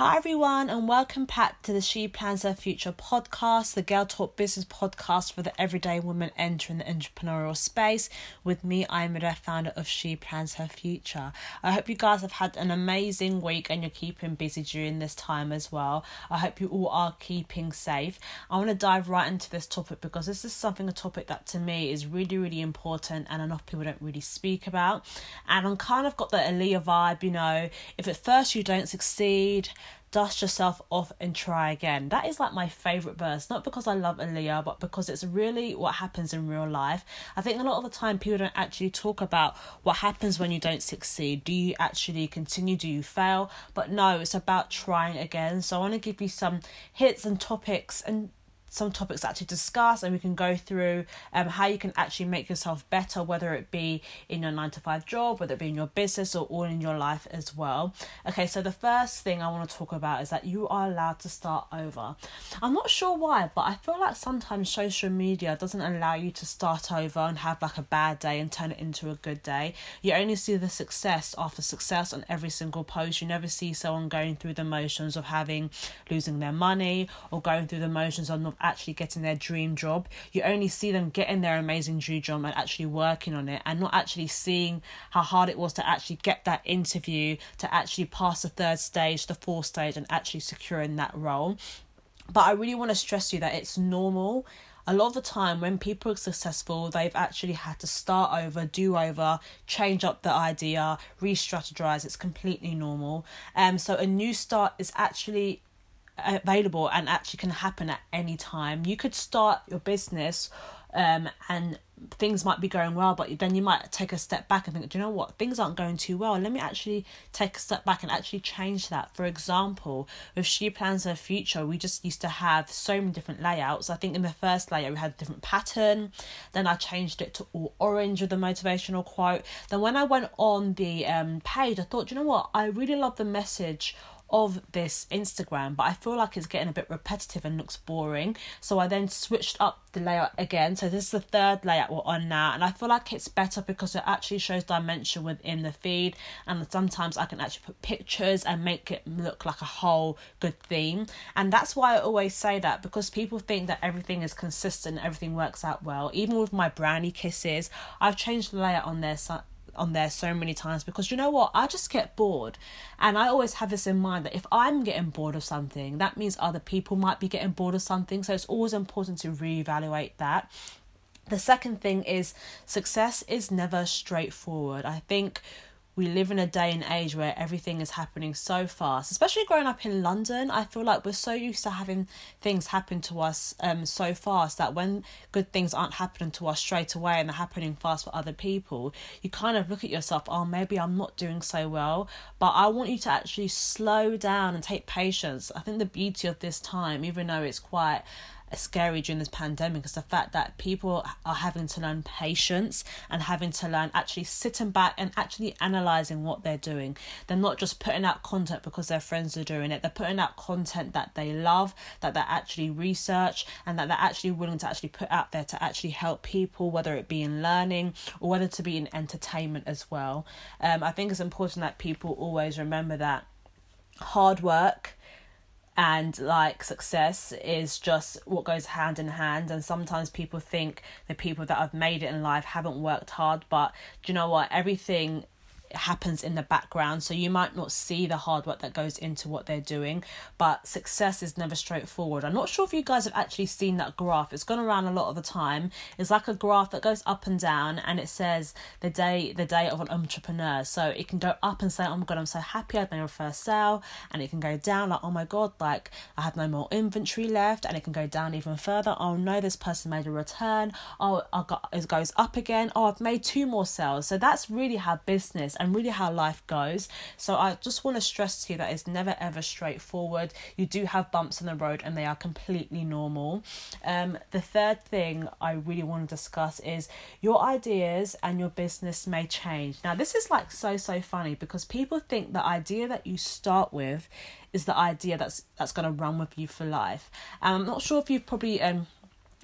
Hi, everyone, and welcome back to the She Plans Her Future podcast, the Girl Talk Business podcast for the everyday woman entering the entrepreneurial space. With me, I'm the founder of She Plans Her Future. I hope you guys have had an amazing week and you're keeping busy during this time as well. I hope you all are keeping safe. I want to dive right into this topic because this is something, a topic that to me is really, really important and enough people don't really speak about. And I'm kind of got the Aaliyah vibe, you know, if at first you don't succeed, dust yourself off and try again. That is like my favorite verse, not because I love Aaliyah, but because it's really what happens in real life. I think a lot of the time people don't actually talk about what happens when you don't succeed. Do you actually continue? Do you fail? But no, it's about trying again. So I want to give you some hits and topics and some topics to actually discuss and we can go through um, how you can actually make yourself better whether it be in your nine to five job whether it be in your business or all in your life as well. Okay so the first thing i want to talk about is that you are allowed to start over. I'm not sure why but i feel like sometimes social media doesn't allow you to start over and have like a bad day and turn it into a good day. You only see the success after success on every single post. You never see someone going through the motions of having losing their money or going through the motions of not actually getting their dream job. You only see them getting their amazing dream job and actually working on it and not actually seeing how hard it was to actually get that interview, to actually pass the third stage, the fourth stage, and actually securing that role. But I really want to stress you that it's normal a lot of the time when people are successful they've actually had to start over do over change up the idea re-strategize it's completely normal um so a new start is actually available and actually can happen at any time. You could start your business um, and things might be going well, but then you might take a step back and think, do you know what, things aren't going too well. Let me actually take a step back and actually change that. For example, with She Plans Her Future, we just used to have so many different layouts. I think in the first layout we had a different pattern, then I changed it to all orange with the motivational quote. Then when I went on the um, page, I thought, you know what, I really love the message of this Instagram, but I feel like it's getting a bit repetitive and looks boring. So I then switched up the layout again. So this is the third layout we're on now, and I feel like it's better because it actually shows dimension within the feed, and sometimes I can actually put pictures and make it look like a whole good theme. And that's why I always say that because people think that everything is consistent, everything works out well. Even with my brownie kisses, I've changed the layout on there so on there so many times because you know what? I just get bored. And I always have this in mind that if I'm getting bored of something that means other people might be getting bored of something. So it's always important to reevaluate that. The second thing is success is never straightforward. I think we live in a day and age where everything is happening so fast especially growing up in london. I feel like we're so used to having things happen to us um so fast that when good things aren't happening to us straight away and they're happening fast for other people you kind of look at yourself oh maybe i'm not doing so well. But i want you to actually slow down and take patience. I think the beauty of this time even though it's quite scary during this pandemic is the fact that people are having to learn patience and having to learn actually sitting back and actually analyzing what they're doing. They're not just putting out content because their friends are doing it. They're putting out content that they love, that they're actually research, and that they're actually willing to actually put out there to actually help people, whether it be in learning or whether to be in entertainment as well. Um, I think it's important that people always remember that hard work and like success is just what goes hand in hand. And sometimes people think the people that have made it in life haven't worked hard but do you know what? Everything happens in the background so you might not see the hard work that goes into what they're doing but success is never straightforward. I'm not sure if you guys have actually seen that graph. It's gone around a lot of the time. It's like a graph that goes up and down and it says the day the day of an entrepreneur. So it can go up and say oh my god i'm so happy I made my first sale and it can go down like oh my god like i have no more inventory left and it can go down even further. Oh no this person made a return. Oh i got it goes up again. Oh i've made two more sales. So that's really how business and really how life goes. So I just want to stress to you that it's never ever straightforward. You do have bumps in the road and they are completely normal. Um, the third thing I really want to discuss is your ideas and your business may change. Now, this is like so, so funny because people think the idea that you start with is the idea that's that's going to run with you for life. And I'm not sure if you've probably um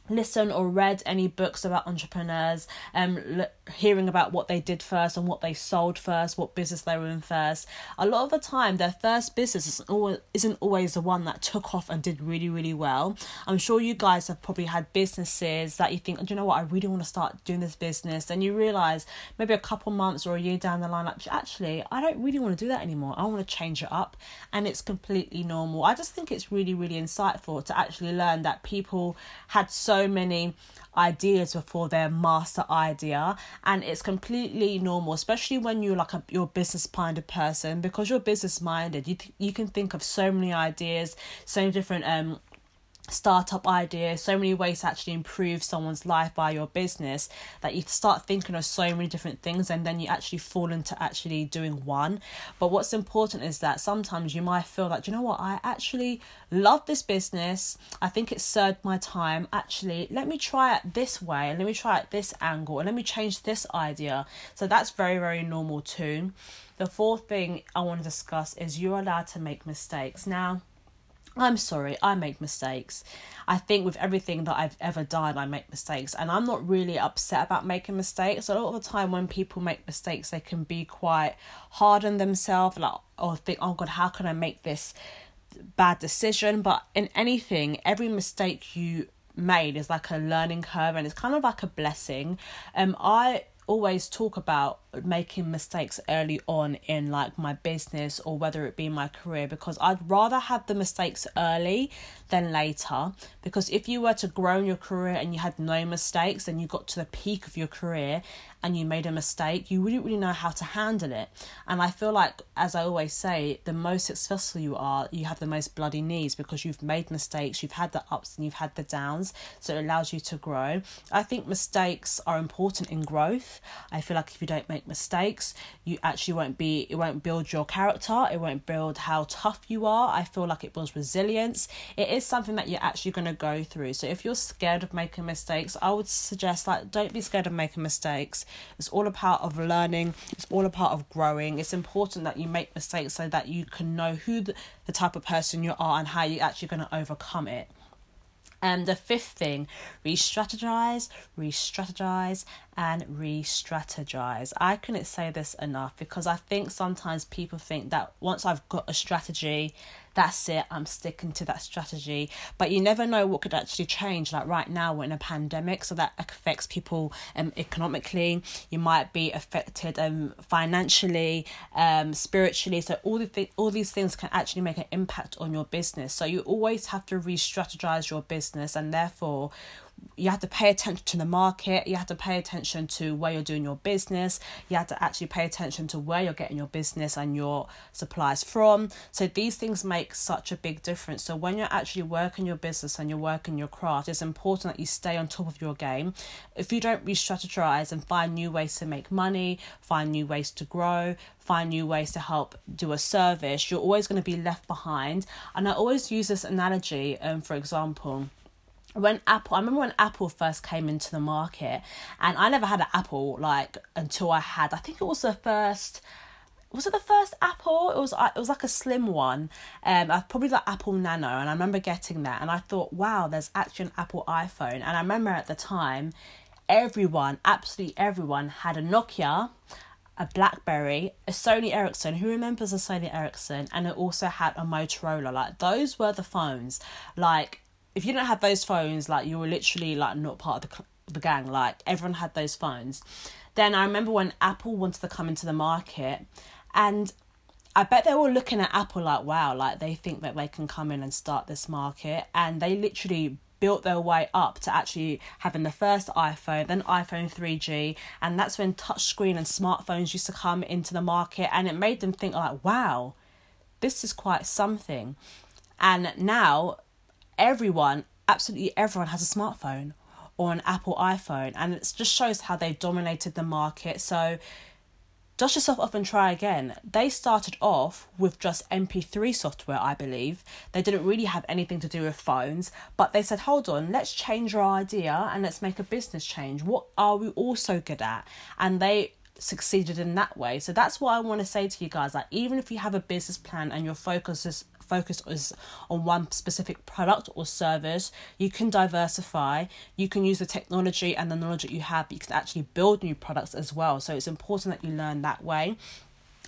listened or read any books about entrepreneurs um l- hearing about what they did first and what they sold first what business they were in first. A lot of the time their first business isn't always, isn't always the one that took off and did really really well. I'm sure you guys have probably had businesses that you think do you know what? I really want to start doing this business. And you realize maybe a couple months or a year down the line like actually i don't really want to do that anymore. I want to change it up and it's completely normal. I just think it's really really insightful to actually learn that people had so so many ideas before their master idea and it's completely normal especially when you're like a you're business minded person because you're business minded you th- you can think of so many ideas so many different um startup ideas, so many ways to actually improve someone's life by your business that you start thinking of so many different things and then you actually fall into actually doing one. But what's important is that sometimes you might feel like, you know what, I actually love this business. I think it served my time. Actually, let me try it this way and let me try it this angle and let me change this idea. So that's very, very normal too. The fourth thing I want to discuss is you're allowed to make mistakes. Now, I'm sorry, I make mistakes. I think with everything that I've ever done, I make mistakes, and I'm not really upset about making mistakes. A lot of the time, when people make mistakes, they can be quite hard on themselves, like or think, "Oh God, how can I make this bad decision?" But in anything, every mistake you made is like a learning curve, and it's kind of like a blessing. Um, I always talk about making mistakes early on in like my business or whether it be my career because I'd rather have the mistakes early than later. Because if you were to grow in your career and you had no mistakes and you got to the peak of your career and you made a mistake you wouldn't really know how to handle it. And I feel like as I always say the most successful you are you have the most bloody knees because you've made mistakes you've had the ups and you've had the downs so it allows you to grow. I think mistakes are important in growth. I feel like if you don't make mistakes. You actually won't be it won't build your character. It won't build how tough you are. I feel like it builds resilience. It is something that you're actually going to go through. So if you're scared of making mistakes i would suggest like don't be scared of making mistakes. It's all a part of learning. It's all a part of growing. It's important that you make mistakes so that you can know who the, the type of person you are and how you're actually going to overcome it and the fifth thing, re strategize, re strategize, and re strategize. I couldn't say this enough because I think sometimes people think that once I've got a strategy, that's it, I'm sticking to that strategy. But you never know what could actually change. Like right now, we're in a pandemic, so that affects people um, economically. You might be affected um, financially, um, spiritually. So all the th- all these things can actually make an impact on your business. So you always have to re strategize your business, and therefore you have to pay attention to the market you have to pay attention to where you're doing your business you have to actually pay attention to where you're getting your business and your supplies from. So these things make such a big difference. So when you're actually working your business and you're working your craft it's important that you stay on top of your game. If you don't re-strategize and find new ways to make money find new ways to grow find new ways to help do a service you're always going to be left behind. And i always use this analogy um for example when Apple, I remember when Apple first came into the market, and I never had an Apple like until I had, I think it was the first. Was it the first Apple? It was. Uh, it was like a slim one. Um, I probably the Apple Nano, and I remember getting that, and I thought, wow, there's actually an Apple iPhone. And I remember at the time, everyone, absolutely everyone, had a Nokia, a BlackBerry, a Sony Ericsson. Who remembers a Sony Ericsson? And it also had a Motorola. Like those were the phones. Like if you don't have those phones, like you were literally like not part of the the gang. Like everyone had those phones. Then I remember when Apple wanted to come into the market, and I bet they were looking at Apple like, wow, like they think that they can come in and start this market, and they literally built their way up to actually having the first iPhone, then iPhone 3G, and that's when touchscreen and smartphones used to come into the market, and it made them think like, wow, this is quite something. And now everyone, absolutely everyone has a smartphone or an Apple iPhone, and it just shows how they've dominated the market. So, dust yourself off and try again. They started off with just MP3 software, I believe. They didn't really have anything to do with phones, but they said, hold on, let's change our idea and let's make a business change. What are we also good at? And they succeeded in that way. So that's what I want to say to you guys. Like even if you have a business plan and your focus is focus is on one specific product or service, you can diversify. You can use the technology and the knowledge that you have, but you can actually build new products as well. So it's important that you learn that way.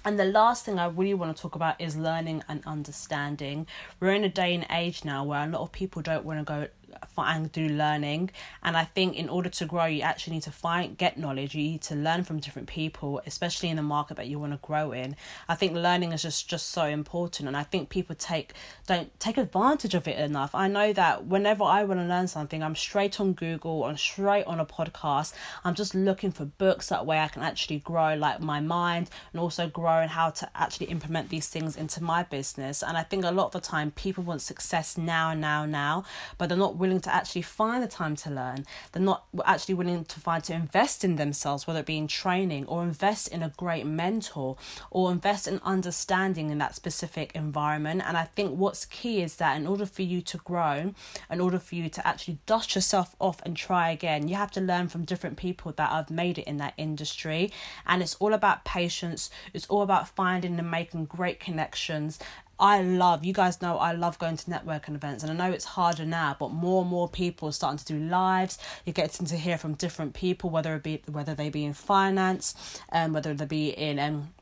And the last thing I really want to talk about is learning and understanding. We're in a day and age now where a lot of people don't want to go and do learning. And i think in order to grow you actually need to find get knowledge. You need to learn from different people especially in the market that you want to grow in. I think learning is just just so important. And i think people take don't take advantage of it enough. I know that whenever i want to learn something i'm straight on google or straight on a podcast. I'm just looking for books that way i can actually grow like my mind and also grow and how to actually implement these things into my business. And i think a lot of the time people want success now now now but they're not willing to actually find the time to learn. They're not actually willing to find to invest in themselves, whether it be in training or invest in a great mentor or invest in understanding in that specific environment. And I think what's key is that in order for you to grow, in order for you to actually dust yourself off and try again, you have to learn from different people that have made it in that industry. And it's all about patience, it's all about finding and making great connections I love, you guys know I love going to networking events and I know it's harder now, but more and more people are starting to do lives. You're getting to hear from different people, whether it be whether they be in finance, and um, whether they be in um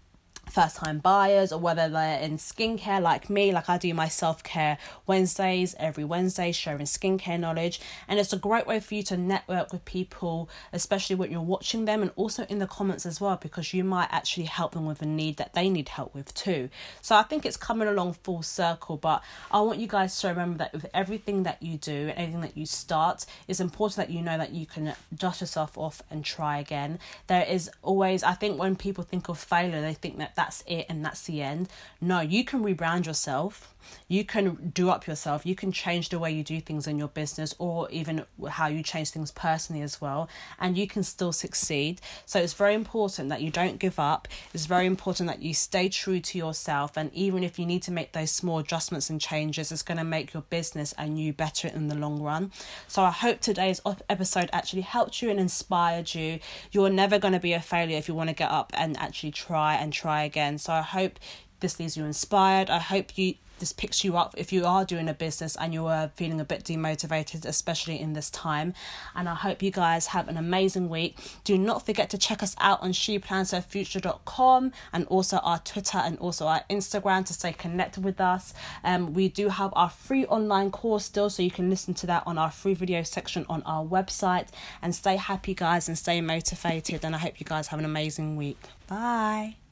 first time buyers or whether they're in skincare like me like I do my self-care Wednesdays every Wednesday sharing skincare knowledge. And it's a great way for you to network with people especially when you're watching them and also in the comments as well because you might actually help them with a need that they need help with too. So I think it's coming along full circle but I want you guys to remember that with everything that you do and everything that you start it's important that you know that you can dust yourself off and try again. There is always I think when people think of failure they think that that's it and that's the end. No, you can rebrand yourself you can do up yourself. You can change the way you do things in your business or even how you change things personally as well and you can still succeed. So it's very important that you don't give up. It's very important that you stay true to yourself and even if you need to make those small adjustments and changes it's going to make your business and you better in the long run. So i hope today's episode actually helped you and inspired you. You're never going to be a failure if you want to get up and actually try and try again. So i hope this leaves you inspired. I hope you this picks you up if you are doing a business and you are feeling a bit demotivated, especially in this time. And I hope you guys have an amazing week. Do not forget to check us out on sheplansherfuture.com and also our Twitter and also our Instagram to stay connected with us. Um, we do have our free online course still, so you can listen to that on our free video section on our website. And stay happy, guys, and stay motivated. And I hope you guys have an amazing week. Bye.